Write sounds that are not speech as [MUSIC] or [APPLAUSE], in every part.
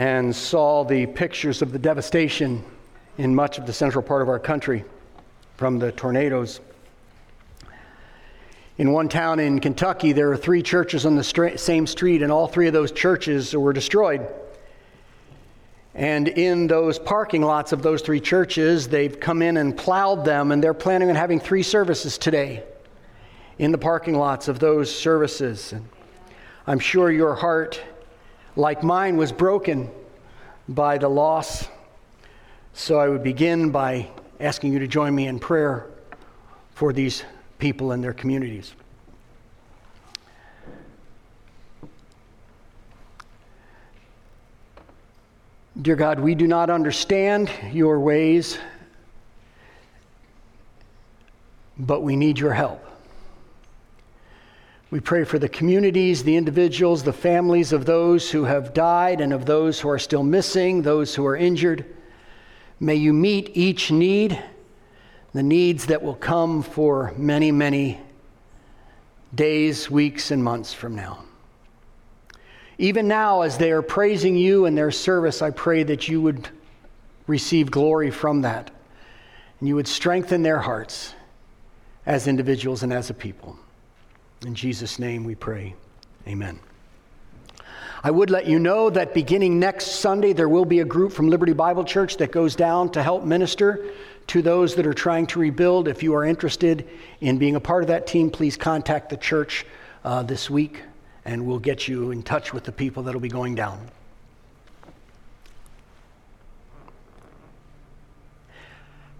and saw the pictures of the devastation in much of the central part of our country from the tornadoes. In one town in Kentucky, there are three churches on the stra- same street, and all three of those churches were destroyed. And in those parking lots of those three churches, they've come in and plowed them, and they're planning on having three services today in the parking lots of those services. And I'm sure your heart like mine, was broken by the loss. So I would begin by asking you to join me in prayer for these people and their communities. Dear God, we do not understand your ways, but we need your help. We pray for the communities, the individuals, the families of those who have died and of those who are still missing, those who are injured. May you meet each need, the needs that will come for many, many days, weeks, and months from now. Even now, as they are praising you in their service, I pray that you would receive glory from that and you would strengthen their hearts as individuals and as a people. In Jesus' name we pray. Amen. I would let you know that beginning next Sunday, there will be a group from Liberty Bible Church that goes down to help minister to those that are trying to rebuild. If you are interested in being a part of that team, please contact the church uh, this week and we'll get you in touch with the people that will be going down.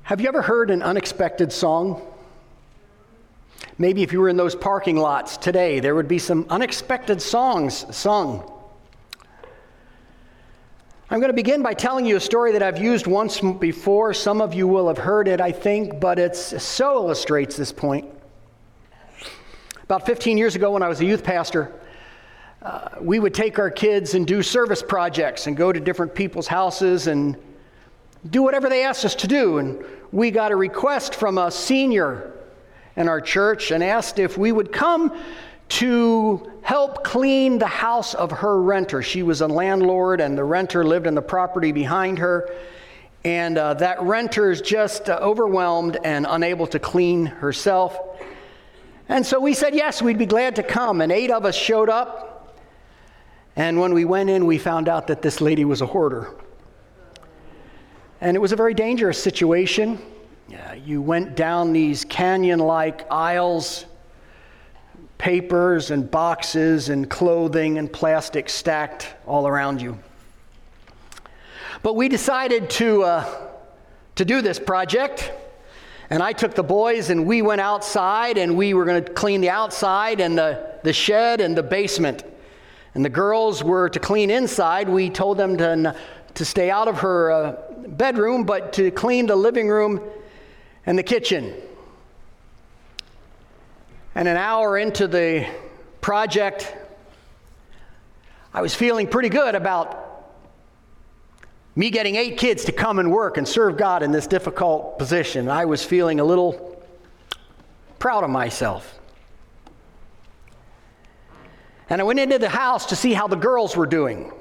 Have you ever heard an unexpected song? Maybe if you were in those parking lots today, there would be some unexpected songs sung. I'm going to begin by telling you a story that I've used once before. Some of you will have heard it, I think, but it so illustrates this point. About 15 years ago, when I was a youth pastor, uh, we would take our kids and do service projects and go to different people's houses and do whatever they asked us to do. And we got a request from a senior in our church and asked if we would come to help clean the house of her renter. She was a landlord, and the renter lived in the property behind her. And uh, that renter is just uh, overwhelmed and unable to clean herself. And so we said, yes, we'd be glad to come. And eight of us showed up. And when we went in, we found out that this lady was a hoarder. And it was a very dangerous situation. You went down these canyon like aisles, papers and boxes and clothing and plastic stacked all around you. But we decided to, uh, to do this project. And I took the boys and we went outside and we were going to clean the outside and the, the shed and the basement. And the girls were to clean inside. We told them to, to stay out of her uh, bedroom, but to clean the living room and the kitchen. And an hour into the project, I was feeling pretty good about me getting eight kids to come and work and serve God in this difficult position. I was feeling a little proud of myself. And I went into the house to see how the girls were doing.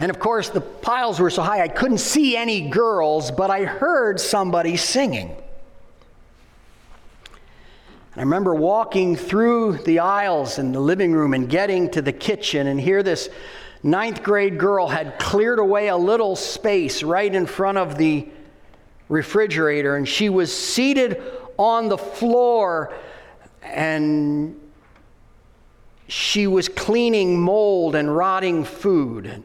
And of course, the piles were so high I couldn't see any girls, but I heard somebody singing. And I remember walking through the aisles in the living room and getting to the kitchen, and here this ninth grade girl had cleared away a little space right in front of the refrigerator, and she was seated on the floor and she was cleaning mold and rotting food.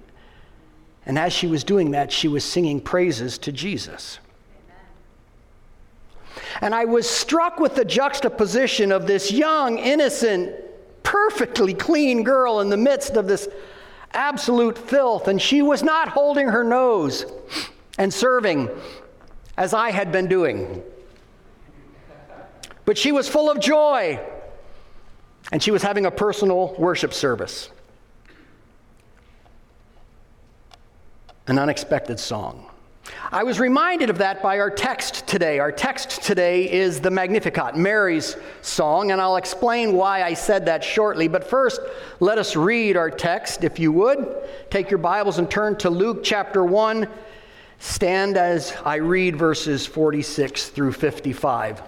And as she was doing that, she was singing praises to Jesus. Amen. And I was struck with the juxtaposition of this young, innocent, perfectly clean girl in the midst of this absolute filth. And she was not holding her nose and serving as I had been doing. But she was full of joy, and she was having a personal worship service. An unexpected song. I was reminded of that by our text today. Our text today is the Magnificat, Mary's song, and I'll explain why I said that shortly. But first, let us read our text, if you would. Take your Bibles and turn to Luke chapter 1. Stand as I read verses 46 through 55.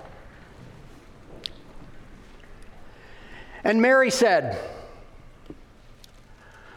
And Mary said,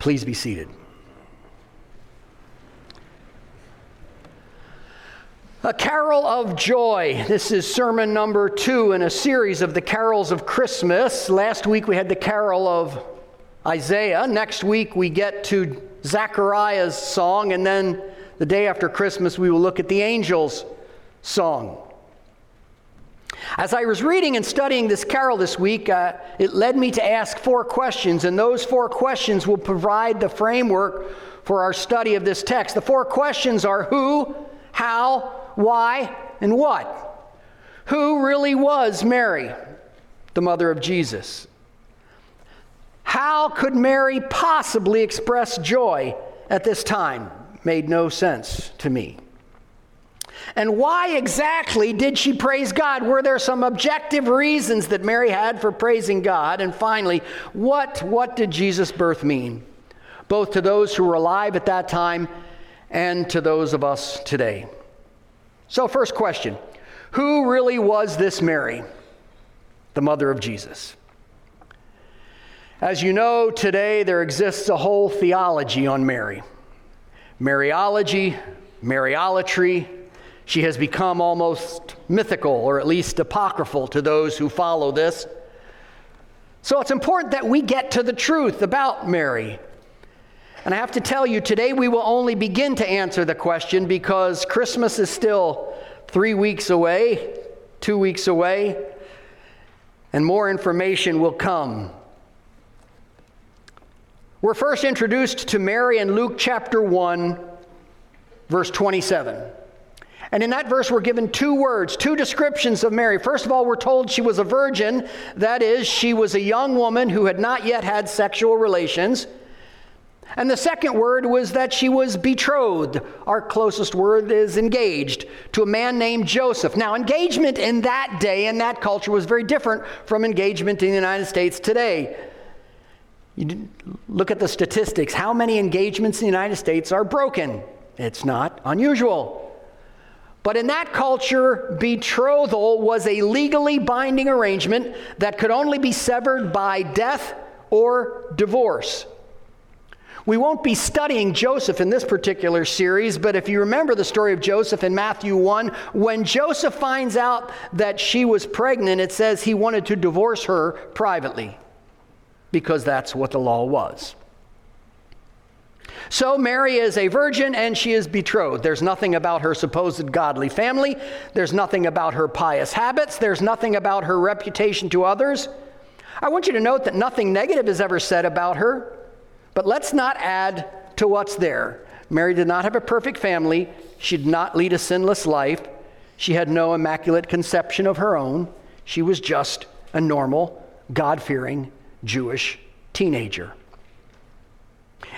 Please be seated. A carol of joy. This is sermon number two in a series of the carols of Christmas. Last week we had the carol of Isaiah. Next week we get to Zechariah's song. And then the day after Christmas we will look at the angels' song. As I was reading and studying this carol this week, uh, it led me to ask four questions, and those four questions will provide the framework for our study of this text. The four questions are who, how, why, and what. Who really was Mary, the mother of Jesus? How could Mary possibly express joy at this time? Made no sense to me. And why exactly did she praise God? Were there some objective reasons that Mary had for praising God? And finally, what, what did Jesus' birth mean? Both to those who were alive at that time and to those of us today. So, first question Who really was this Mary, the mother of Jesus? As you know, today there exists a whole theology on Mary Mariology, Mariolatry. She has become almost mythical, or at least apocryphal, to those who follow this. So it's important that we get to the truth about Mary and I have to tell you, today we will only begin to answer the question because Christmas is still three weeks away, two weeks away, and more information will come. We're first introduced to Mary in Luke chapter 1, verse 27. And in that verse, we're given two words, two descriptions of Mary. First of all, we're told she was a virgin. That is, she was a young woman who had not yet had sexual relations. And the second word was that she was betrothed. Our closest word is engaged to a man named Joseph. Now, engagement in that day, in that culture, was very different from engagement in the United States today. You look at the statistics. How many engagements in the United States are broken? It's not unusual. But in that culture, betrothal was a legally binding arrangement that could only be severed by death or divorce. We won't be studying Joseph in this particular series, but if you remember the story of Joseph in Matthew 1, when Joseph finds out that she was pregnant, it says he wanted to divorce her privately because that's what the law was. So, Mary is a virgin and she is betrothed. There's nothing about her supposed godly family. There's nothing about her pious habits. There's nothing about her reputation to others. I want you to note that nothing negative is ever said about her. But let's not add to what's there. Mary did not have a perfect family. She did not lead a sinless life. She had no immaculate conception of her own. She was just a normal, God fearing Jewish teenager.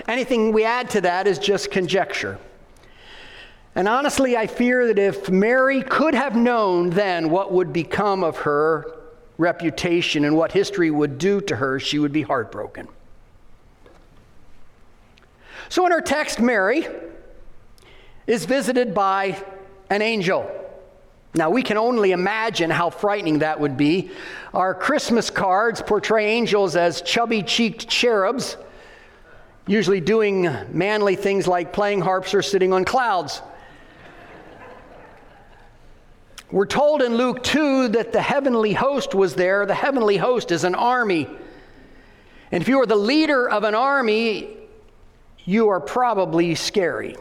Anything we add to that is just conjecture. And honestly, I fear that if Mary could have known then what would become of her reputation and what history would do to her, she would be heartbroken. So in our text, Mary is visited by an angel. Now, we can only imagine how frightening that would be. Our Christmas cards portray angels as chubby cheeked cherubs, usually doing manly things like playing harps or sitting on clouds. We're told in Luke 2 that the heavenly host was there. The heavenly host is an army. And if you are the leader of an army, you are probably scary.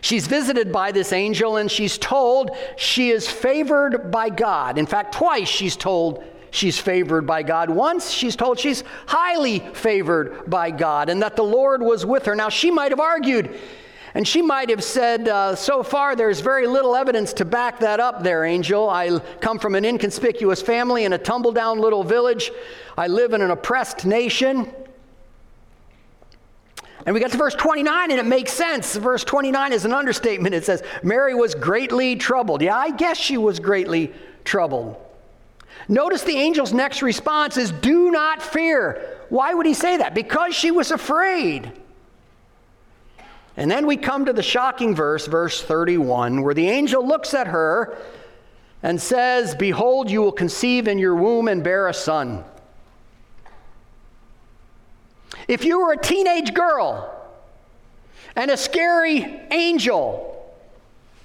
She's visited by this angel and she's told she is favored by God. In fact, twice she's told she's favored by God. Once she's told she's highly favored by God and that the Lord was with her. Now, she might have argued and she might have said, uh, So far, there's very little evidence to back that up, there, angel. I come from an inconspicuous family in a tumble down little village. I live in an oppressed nation. And we get to verse 29 and it makes sense. Verse 29 is an understatement. It says, Mary was greatly troubled. Yeah, I guess she was greatly troubled. Notice the angel's next response is, Do not fear. Why would he say that? Because she was afraid. And then we come to the shocking verse, verse 31, where the angel looks at her and says, Behold, you will conceive in your womb and bear a son. If you were a teenage girl and a scary angel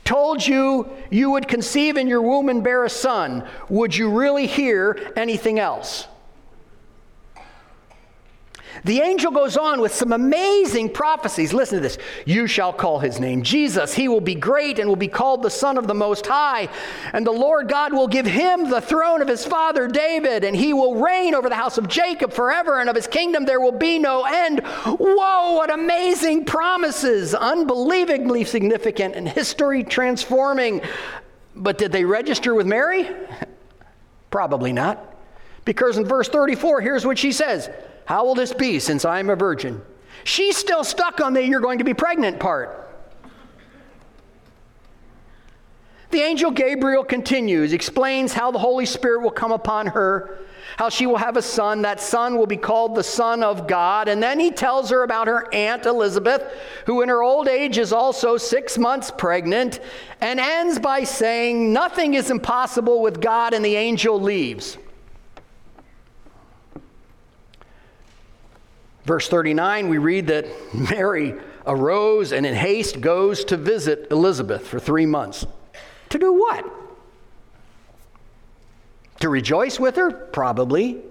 told you you would conceive in your womb and bear a son, would you really hear anything else? The angel goes on with some amazing prophecies. Listen to this. You shall call his name Jesus. He will be great and will be called the Son of the Most High. And the Lord God will give him the throne of his father David, and he will reign over the house of Jacob forever, and of his kingdom there will be no end. Whoa, what amazing promises! Unbelievably significant and history transforming. But did they register with Mary? [LAUGHS] Probably not. Because in verse 34, here's what she says how will this be since I am a virgin? She's still stuck on the you're going to be pregnant part. The angel Gabriel continues, explains how the Holy Spirit will come upon her, how she will have a son. That son will be called the Son of God. And then he tells her about her aunt Elizabeth, who in her old age is also six months pregnant, and ends by saying, Nothing is impossible with God, and the angel leaves. Verse 39, we read that Mary arose and in haste goes to visit Elizabeth for three months. To do what? To rejoice with her? Probably.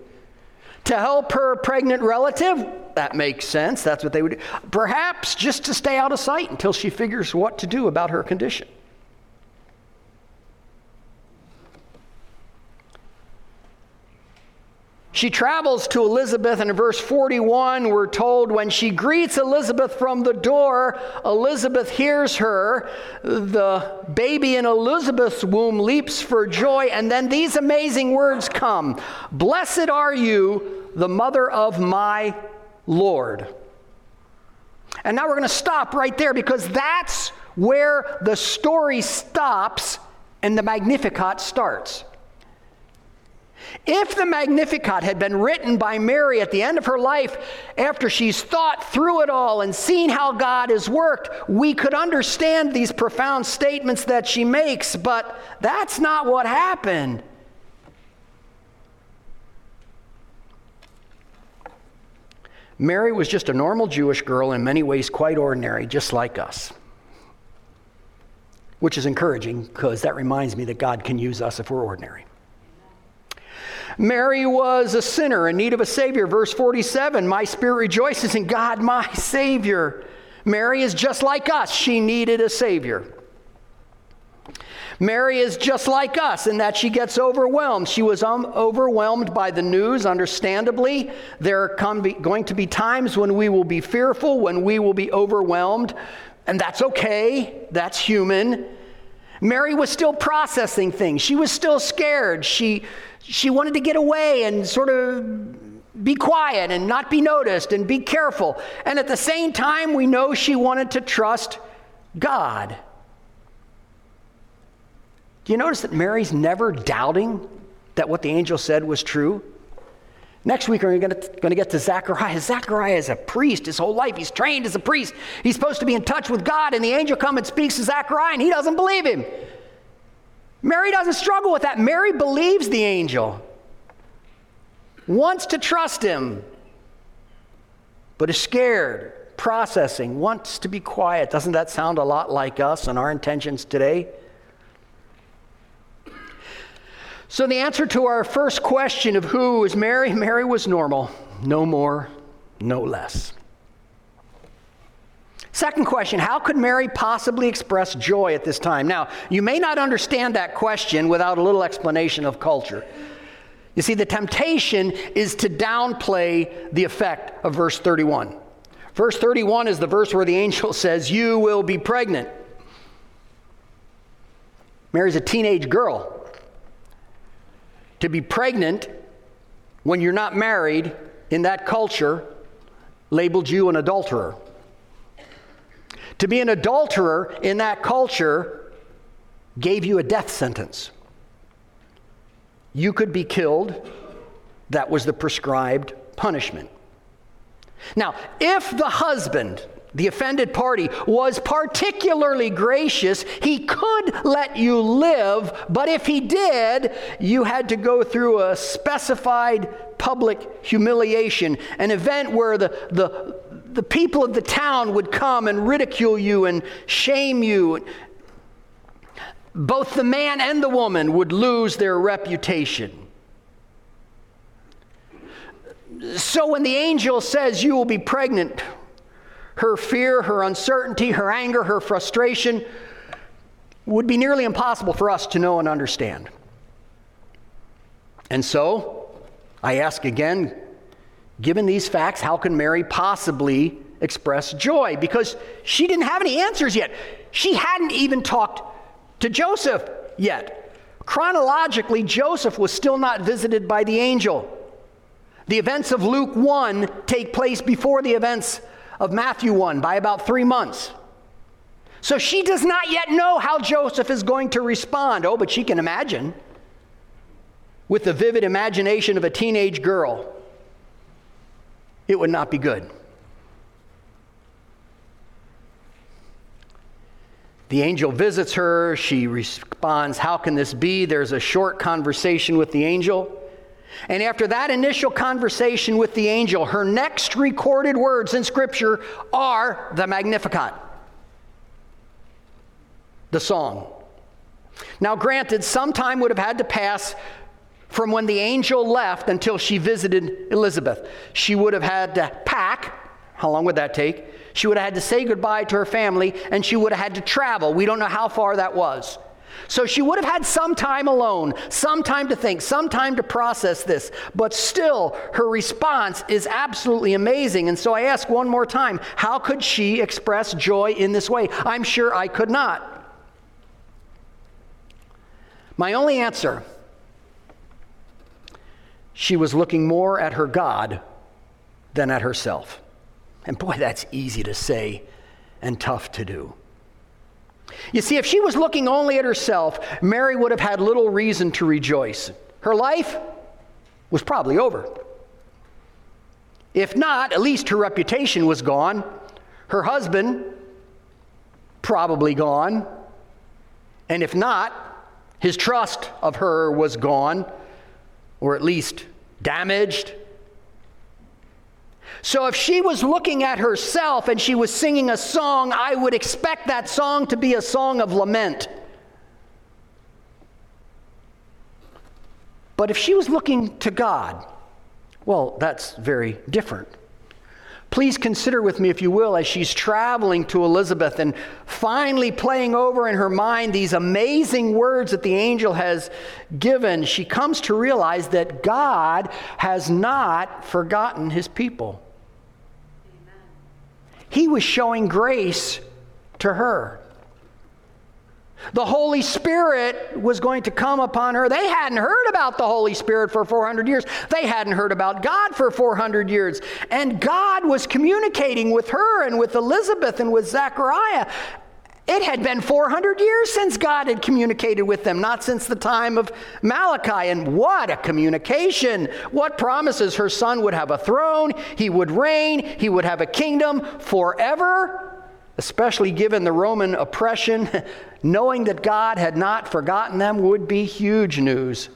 To help her pregnant relative? That makes sense. That's what they would do. Perhaps just to stay out of sight until she figures what to do about her condition. She travels to Elizabeth, and in verse 41, we're told when she greets Elizabeth from the door, Elizabeth hears her. The baby in Elizabeth's womb leaps for joy, and then these amazing words come Blessed are you, the mother of my Lord. And now we're going to stop right there because that's where the story stops and the Magnificat starts. If the Magnificat had been written by Mary at the end of her life, after she's thought through it all and seen how God has worked, we could understand these profound statements that she makes, but that's not what happened. Mary was just a normal Jewish girl, in many ways quite ordinary, just like us. Which is encouraging because that reminds me that God can use us if we're ordinary. Mary was a sinner in need of a Savior. Verse 47 My spirit rejoices in God, my Savior. Mary is just like us. She needed a Savior. Mary is just like us in that she gets overwhelmed. She was um, overwhelmed by the news, understandably. There are be, going to be times when we will be fearful, when we will be overwhelmed, and that's okay. That's human. Mary was still processing things. She was still scared. She she wanted to get away and sort of be quiet and not be noticed and be careful. And at the same time, we know she wanted to trust God. Do you notice that Mary's never doubting that what the angel said was true? Next week, we're going to get to Zachariah. Zachariah is a priest his whole life. He's trained as a priest. He's supposed to be in touch with God, and the angel comes and speaks to Zachariah, and he doesn't believe him. Mary doesn't struggle with that. Mary believes the angel, wants to trust him, but is scared, processing, wants to be quiet. Doesn't that sound a lot like us and our intentions today? So, the answer to our first question of who is Mary, [LAUGHS] Mary was normal, no more, no less. Second question How could Mary possibly express joy at this time? Now, you may not understand that question without a little explanation of culture. You see, the temptation is to downplay the effect of verse 31. Verse 31 is the verse where the angel [LAUGHS] says, You will be pregnant. Mary's a teenage girl to be pregnant when you're not married in that culture labeled you an adulterer. To be an adulterer in that culture gave you a death sentence. You could be killed. That was the prescribed punishment. Now, if the husband the offended party, was particularly gracious. He could let you live, but if he did, you had to go through a specified public humiliation, an event where the, the, the people of the town would come and ridicule you and shame you. Both the man and the woman would lose their reputation. So when the angel says, You will be pregnant, her fear, her uncertainty, her anger, her frustration would be nearly impossible for us to know and understand. And so, I ask again, given these facts, how can Mary possibly express joy? Because she didn't have any answers yet. She hadn't even talked to Joseph yet. Chronologically, Joseph was still not visited by the angel. The events of Luke 1 take place before the events of Matthew 1 by about three months. So she does not yet know how Joseph is going to respond. Oh, but she can imagine with the vivid imagination of a teenage girl. It would not be good. The angel visits her. She responds, How can this be? There's a short conversation with the angel. And after that initial conversation with the angel, her next recorded words in Scripture are the Magnificat, the song. Now, granted, some time would have had to pass from when the angel left until she visited Elizabeth. She would have had to pack. How long would that take? She would have had to say goodbye to her family, and she would have had to travel. We don't know how far that was. So she would have had some time alone, some time to think, some time to process this, but still her response is absolutely amazing. And so I ask one more time how could she express joy in this way? I'm sure I could not. My only answer she was looking more at her God than at herself. And boy, that's easy to say and tough to do. You see, if she was looking only at herself, Mary would have had little reason to rejoice. Her life was probably over. If not, at least her reputation was gone. Her husband, probably gone. And if not, his trust of her was gone, or at least damaged. So if she was looking at herself and she was singing a song, I would expect that song to be a song of lament. But if she was looking to God, well, that's very different. Please consider with me, if you will, as she's traveling to Elizabeth and finally playing over in her mind these amazing words that the angel has given, she comes to realize that God has not forgotten his people. He was showing grace to her. The Holy Spirit was going to come upon her. They hadn't heard about the Holy Spirit for 400 years. They hadn't heard about God for 400 years. And God was communicating with her and with Elizabeth and with Zechariah. It had been 400 years since God had communicated with them, not since the time of Malachi. And what a communication! What promises her son would have a throne, he would reign, he would have a kingdom forever especially given the Roman oppression, [LAUGHS] knowing that God had not forgotten them would be huge news.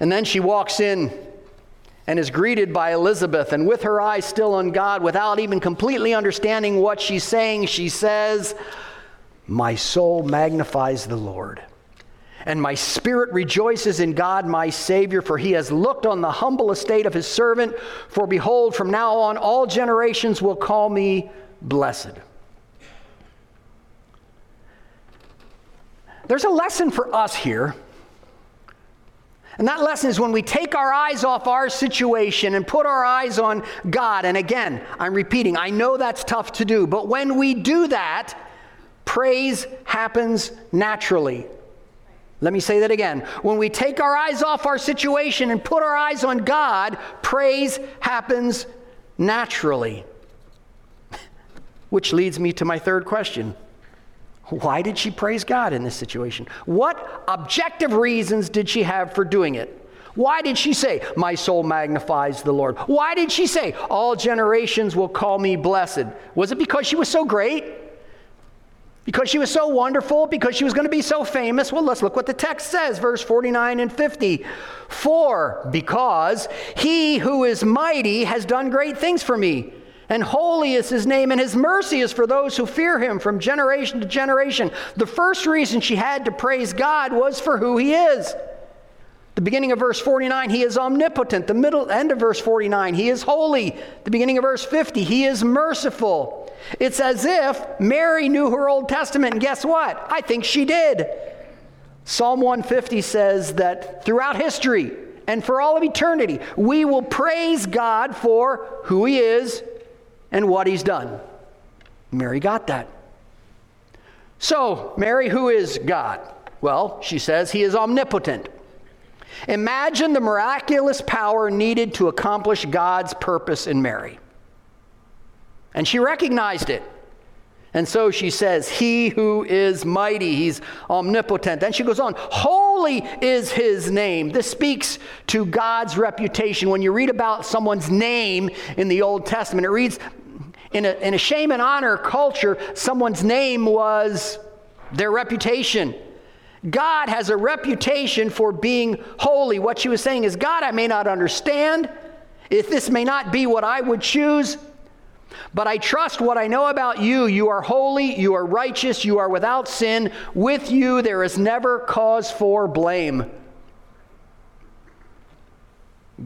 And then she walks in and is greeted by Elizabeth, and with her eyes still on God, without even completely understanding what she's saying, she says, My soul magnifies the Lord. And my spirit rejoices in God my Savior, for he has looked on the humble estate of his servant. For behold, from now on all generations will call me blessed. There's a lesson for us here. And that lesson is when we take our eyes off our situation and put our eyes on God. And again, I'm repeating, I know that's tough to do, but when we do that, praise happens naturally. Let me say that again. When we take our eyes off our situation and put our eyes on God, praise happens naturally. [LAUGHS] Which leads me to my third question why did she praise God in this situation? What objective reasons did she have for doing it? Why did she say, My soul magnifies the Lord? Why did she say, All generations will call me blessed? Was it because she was so great? Because she was so wonderful? Because she was going to be so famous? Well, let's look what the text says, verse 49 and 50. For, because he who is mighty has done great things for me and holy is his name, and his mercy is for those who fear him from generation to generation. The first reason she had to praise God was for who he is. The beginning of verse 49, he is omnipotent. The middle end of verse 49, he is holy. The beginning of verse 50, he is merciful. It's as if Mary knew her Old Testament, and guess what? I think she did. Psalm 150 says that throughout history and for all of eternity, we will praise God for who he is and what he's done. Mary got that. So, Mary, who is God? Well, she says he is omnipotent. Imagine the miraculous power needed to accomplish God's purpose in Mary. And she recognized it. And so she says, He who is mighty, he's omnipotent. Then she goes on, Holy is his name. This speaks to God's reputation. When you read about someone's name in the Old Testament, it reads, in a, in a shame and honor culture, someone's name was their reputation. God has a reputation for being holy. What she was saying is, God, I may not understand. If this may not be what I would choose, but I trust what I know about you. You are holy, you are righteous, you are without sin. With you, there is never cause for blame.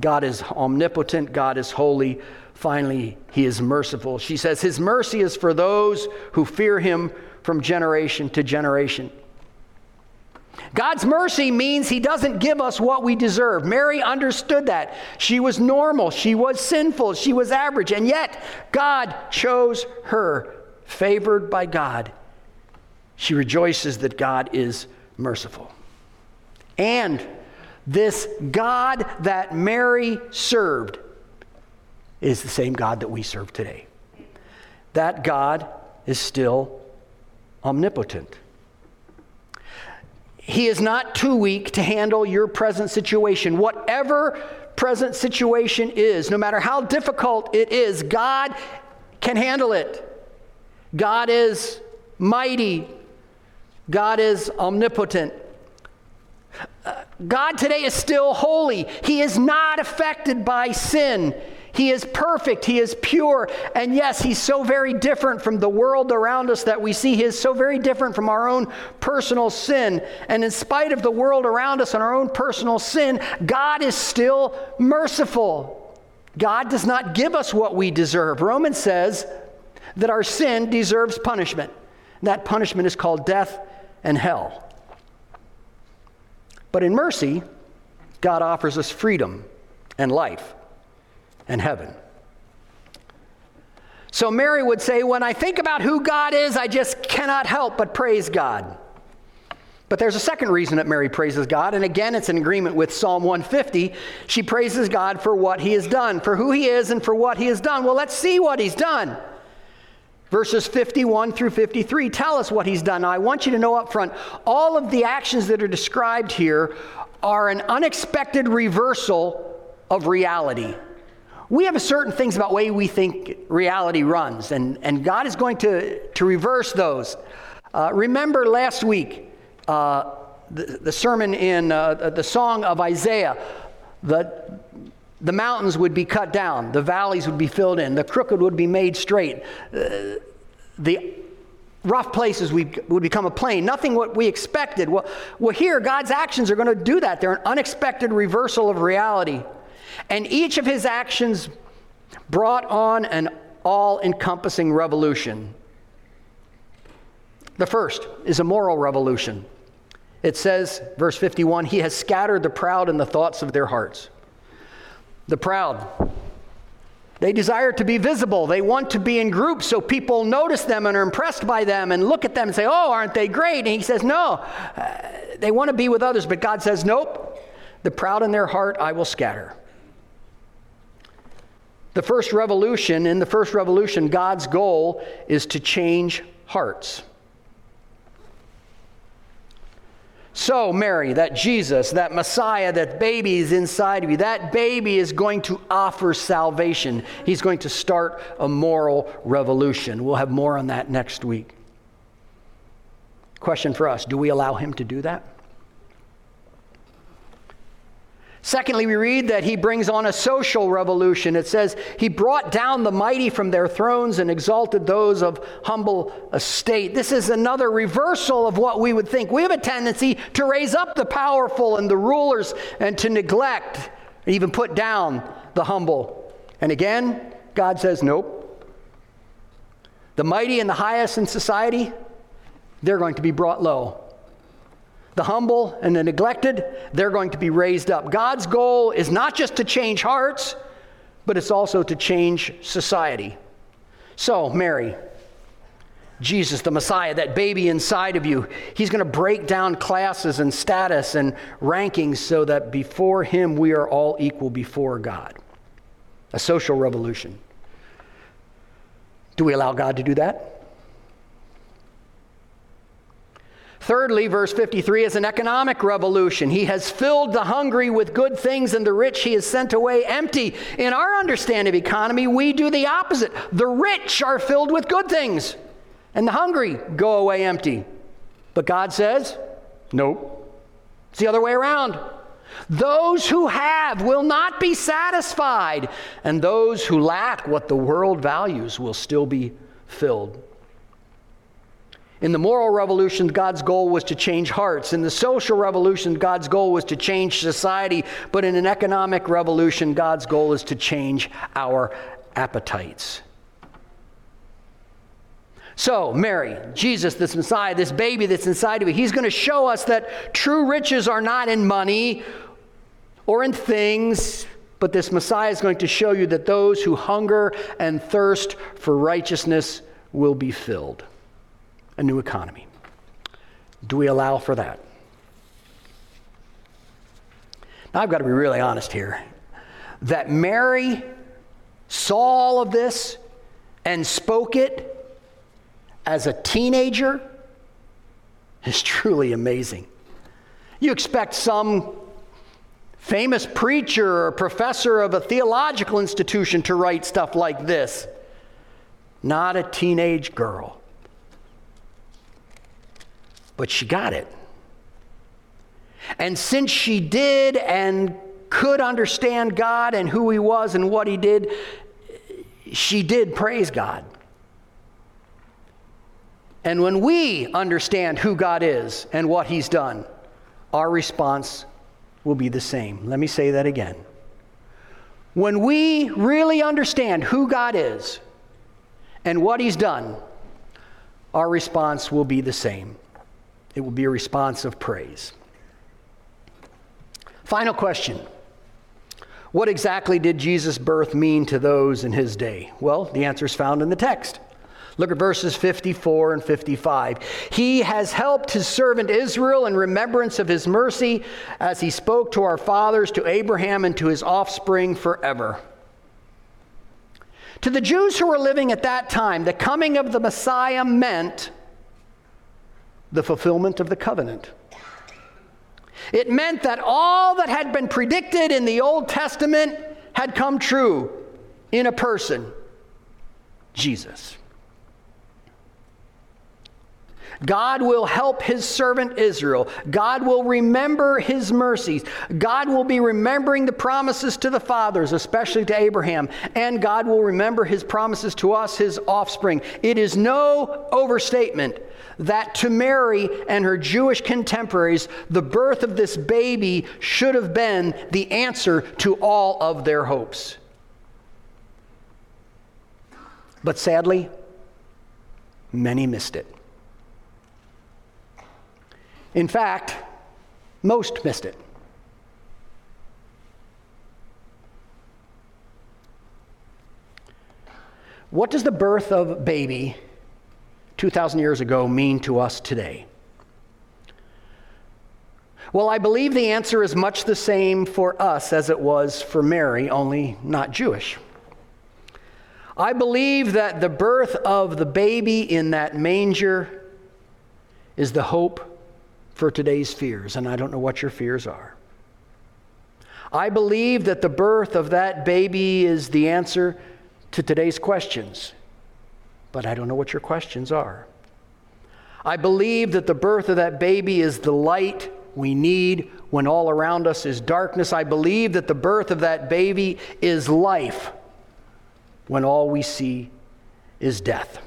God is omnipotent, God is holy. Finally, he is merciful. She says, His mercy is for those who fear him from generation to generation. God's mercy means He doesn't give us what we deserve. Mary understood that. She was normal, she was sinful, she was average, and yet God chose her, favored by God. She rejoices that God is merciful. And this God that Mary served is the same God that we serve today. That God is still omnipotent. He is not too weak to handle your present situation. Whatever present situation is, no matter how difficult it is, God can handle it. God is mighty. God is omnipotent. Uh, God today is still holy. He is not affected by sin. He is perfect, He is pure, and yes, He's so very different from the world around us that we see. He is so very different from our own personal sin. And in spite of the world around us and our own personal sin, God is still merciful. God does not give us what we deserve. Romans says that our sin deserves punishment. That punishment is called death and hell. But in mercy, God offers us freedom and life and heaven. So Mary would say, When I think about who God is, I just cannot help but praise God. But there's a second reason that Mary praises God, and again, it's in agreement with Psalm 150. She praises God for what he has done, for who he is, and for what he has done. Well, let's see what he's done. Verses 51 through 53 tell us what he's done. Now, I want you to know up front all of the actions that are described here are an unexpected reversal of reality. We have certain things about way we think reality runs, and, and God is going to, to reverse those. Uh, remember last week, uh, the, the, sermon in uh, the song of Isaiah, the, the mountains would be cut down, the valleys would be filled in, the crooked would be made straight, uh, the rough places would become a plain. Nothing what we expected. Well, well, here, God's actions are going to do that. They're an unexpected reversal of reality. And each of his actions brought on an all encompassing revolution. The first is a moral revolution. It says, verse 51, He has scattered the proud in the thoughts of their hearts. The proud. They desire to be visible. They want to be in groups so people notice them and are impressed by them and look at them and say, Oh, aren't they great? And he says, No. Uh, they want to be with others, but God says, Nope. The proud in their heart I will scatter. The first revolution, in the first revolution, God's goal is to change hearts. So, Mary, that Jesus, that Messiah, that baby is inside of you, that baby is going to offer salvation. He's going to start a moral revolution. We'll have more on that next week. Question for us Do we allow him to do that? Secondly, we read that he brings on a social revolution. It says, He brought down the mighty from their thrones and exalted those of humble estate. This is another reversal of what we would think. We have a tendency to raise up the powerful and the rulers and to neglect, even put down the humble. And again, God says, Nope. The mighty and the highest in society, they're going to be brought low the humble and the neglected, they're going to be raised up. God's goal is not just to change hearts, but it's also to change society. So, Mary, Jesus, the Messiah, that baby inside of you, he's going to break down classes and status and rankings so that before him we are all equal before God. A social revolution. Do we allow God to do that? Thirdly, verse 53 is an economic revolution. He has filled the hungry with good things, and the rich he has sent away empty. In our understanding of economy, we do the opposite. The rich are filled with good things, and the hungry go away empty. But God says, nope. It's the other way around. Those who have will not be satisfied, and those who lack what the world values will still be filled. In the moral revolution, God's goal was to change hearts. In the social revolution, God's goal was to change society. But in an economic revolution, God's goal is to change our appetites. So, Mary, Jesus, this Messiah, this baby that's inside of you, he's going to show us that true riches are not in money or in things, but this Messiah is going to show you that those who hunger and thirst for righteousness will be filled a new economy. Do we allow for that? Now, I've got to be really honest here. That Mary saw all of this and spoke it as a teenager is [LAUGHS] truly amazing. You expect some famous preacher or professor of a theological institution to write stuff like this, not a teenage girl but she got it. And since she did and could understand God and who He was and what He did, she did praise God. And when we understand who God is and what He's done, our response will be the same. Let me say that again. When we really understand who God is and what He's done, our response will be the same it will be a response of praise. Final question What exactly did Jesus' birth mean to those in his day? Well, the answer is found in the text. Look at verses 54 and 55. He has helped his servant Israel in remembrance of his mercy as he spoke to our fathers, to Abraham, and to his offspring forever. To the Jews who were living at that time, the coming of the Messiah meant the fulfillment of the covenant. It meant that all that had been predicted in the Old Testament had come true in a person, Jesus. God will help his servant Israel. God will remember his mercies. God will be remembering the promises to the fathers, especially to Abraham. And God will remember his promises to us, his offspring. It is no overstatement that to Mary and her Jewish contemporaries, the birth of this baby should have been the answer to all of their hopes. But sadly, many missed it. In fact, most missed it. What does the birth of baby 2,000 years ago mean to us today? Well, I believe the answer is much the same for us as it was for Mary, only not Jewish. I believe that the birth of the baby in that manger is the hope for today's fears, and I don't know what your fears are. I believe that the birth of that baby is the answer to today's questions, but I don't know what your questions are. I believe that the birth of that baby is the light we need when all around us is darkness. I believe that the birth of that baby is life when all we see is death.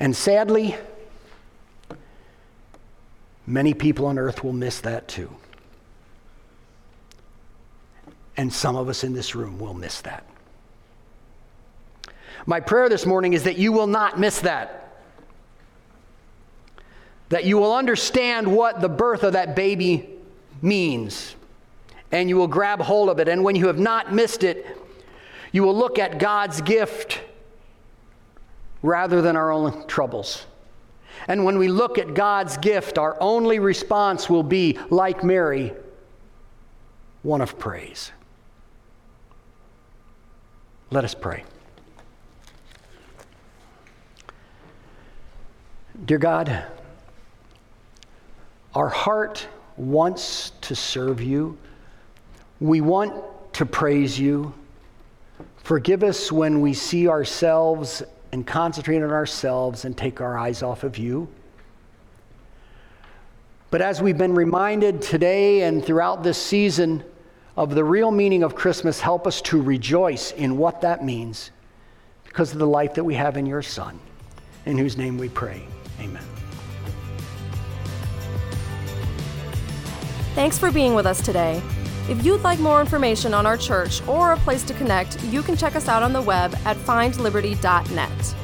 And sadly, many people on earth will miss that too. And some of us in this room will miss that. My prayer this morning is that you will not miss that. That you will understand what the birth of that baby means. And you will grab hold of it. And when you have not missed it, you will look at God's gift rather than our own troubles. And when we look at God's gift, our only response will be, like Mary, one of praise. Let us pray. Dear God, our heart wants to serve you. We want to praise you. Forgive us when we see ourselves and concentrate on ourselves and take our eyes off of you. But as we've been reminded today and throughout this season of the real meaning of Christmas, help us to rejoice in what that means because of the life that we have in your Son, in whose name we pray. Amen. Thanks for being with us today. If you'd like more information on our church or a place to connect, you can check us out on the web at findliberty.net.